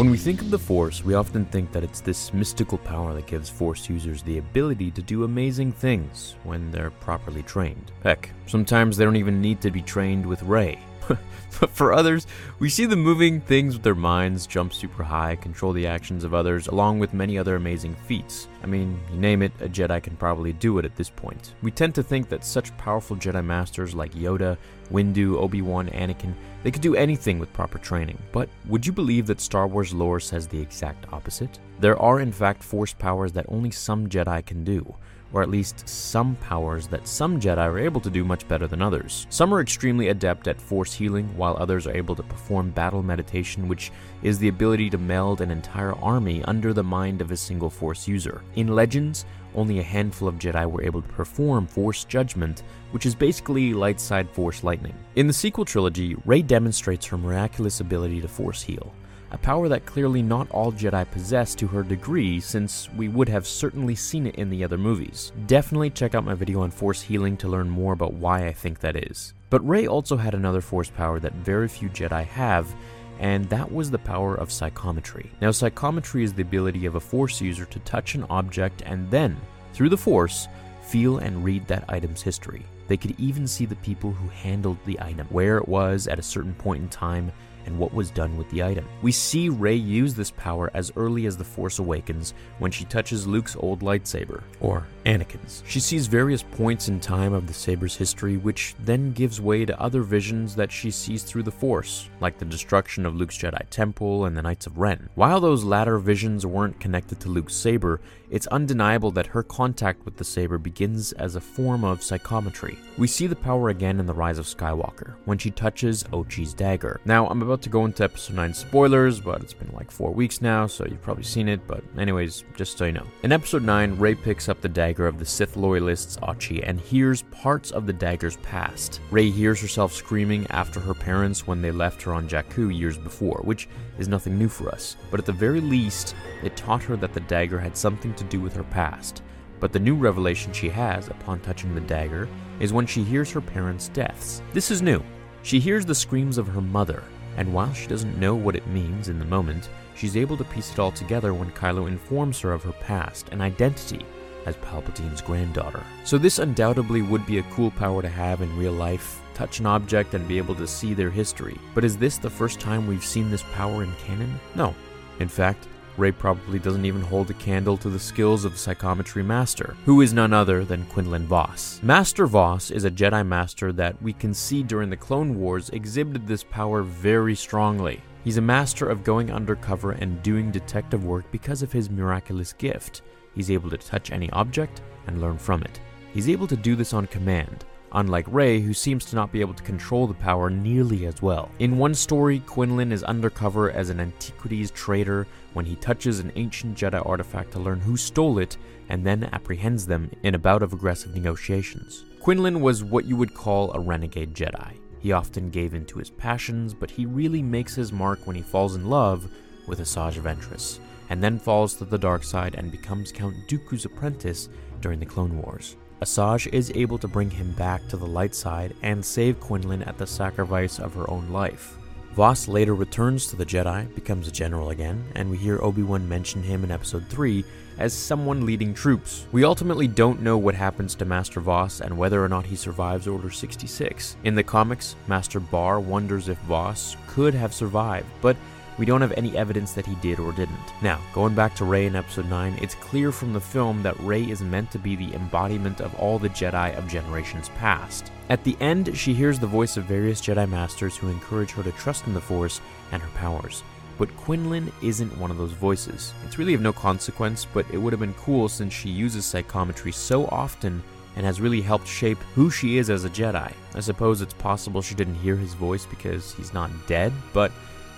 When we think of the Force, we often think that it's this mystical power that gives Force users the ability to do amazing things when they're properly trained. Heck, sometimes they don't even need to be trained with Rey. but for others, we see them moving things with their minds, jump super high, control the actions of others, along with many other amazing feats. I mean, you name it, a Jedi can probably do it at this point. We tend to think that such powerful Jedi Masters like Yoda, Windu, Obi-Wan, Anakin, they could do anything with proper training. But would you believe that Star Wars lore says the exact opposite? There are in fact Force powers that only some Jedi can do or at least some powers that some Jedi are able to do much better than others. Some are extremely adept at force healing, while others are able to perform battle meditation, which is the ability to meld an entire army under the mind of a single force user. In Legends, only a handful of Jedi were able to perform Force Judgment, which is basically light side Force lightning. In the sequel trilogy, Rey demonstrates her miraculous ability to Force heal a power that clearly not all Jedi possess to her degree, since we would have certainly seen it in the other movies. Definitely check out my video on Force healing to learn more about why I think that is. But Rey also had another Force power that very few Jedi have, and that was the power of psychometry. Now, psychometry is the ability of a Force user to touch an object and then, through the Force, feel and read that item's history. They could even see the people who handled the item, where it was at a certain point in time, and what was done with the item. We see Rey use this power as early as The Force Awakens when she touches Luke's old lightsaber, or Anakin's. She sees various points in time of the saber's history, which then gives way to other visions that she sees through the Force, like the destruction of Luke's Jedi Temple and the Knights of Ren. While those latter visions weren't connected to Luke's saber, it's undeniable that her contact with the saber begins as a form of psychometry. We see the power again in The Rise of Skywalker, when she touches Ochi's dagger. Now, I'm about to go into episode 9 spoilers, but it's been like 4 weeks now, so you've probably seen it, but anyways, just so you know. In episode 9, Rey picks up the dagger of the Sith loyalists Ochi and hears parts of the dagger's past. Rey hears herself screaming after her parents when they left her on Jakku years before, which is nothing new for us, but at the very least, it taught her that the dagger had something to do with her past. But the new revelation she has upon touching the dagger is when she hears her parents' deaths. This is new. She hears the screams of her mother, and while she doesn't know what it means in the moment, she's able to piece it all together when Kylo informs her of her past and identity as Palpatine's granddaughter. So, this undoubtedly would be a cool power to have in real life touch an object and be able to see their history. But is this the first time we've seen this power in canon? No. In fact, Rey probably doesn't even hold a candle to the skills of the Psychometry Master, who is none other than Quinlan Vos. Master Vos is a Jedi Master that we can see during the Clone Wars exhibited this power very strongly. He's a master of going undercover and doing detective work because of his miraculous gift. He's able to touch any object and learn from it. He's able to do this on command, unlike Rey, who seems to not be able to control the power nearly as well. In one story, Quinlan is undercover as an antiquities trader when he touches an ancient Jedi artifact to learn who stole it and then apprehends them in a bout of aggressive negotiations. Quinlan was what you would call a renegade Jedi. He often gave in to his passions, but he really makes his mark when he falls in love with Asajj Ventress, and then falls to the dark side and becomes Count Dooku's apprentice during the Clone Wars. Asajj is able to bring him back to the light side and save Quinlan at the sacrifice of her own life. Vos later returns to the Jedi, becomes a general again, and we hear Obi-Wan mention him in episode 3 as someone leading troops. We ultimately don't know what happens to Master Vos and whether or not he survives Order 66. In the comics, Master Barr wonders if Vos could have survived, but we don't have any evidence that he did or didn't. Now, going back to Rey in episode 9, it's clear from the film that Rey is meant to be the embodiment of all the Jedi of generations past. At the end, she hears the voice of various Jedi Masters who encourage her to trust in the Force and her powers. But Quinlan isn't one of those voices. It's really of no consequence, but it would have been cool since she uses psychometry so often and has really helped shape who she is as a Jedi. I suppose it's possible she didn't hear his voice because he's not dead, but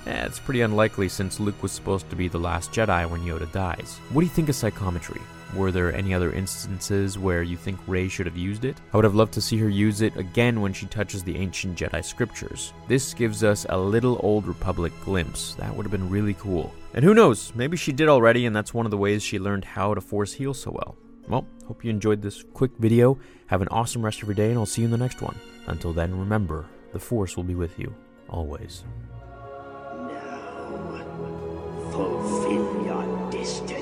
eh, it's pretty unlikely since Luke was supposed to be the last Jedi when Yoda dies. What do you think of psychometry? Were there any other instances where you think Rey should have used it? I would have loved to see her use it again when she touches the ancient Jedi scriptures. This gives us a little Old Republic glimpse. That would have been really cool. And who knows, maybe she did already, and that's one of the ways she learned how to force heal so well. Well, hope you enjoyed this quick video. Have an awesome rest of your day, and I'll see you in the next one. Until then, remember, the Force will be with you, always fulfill your destiny.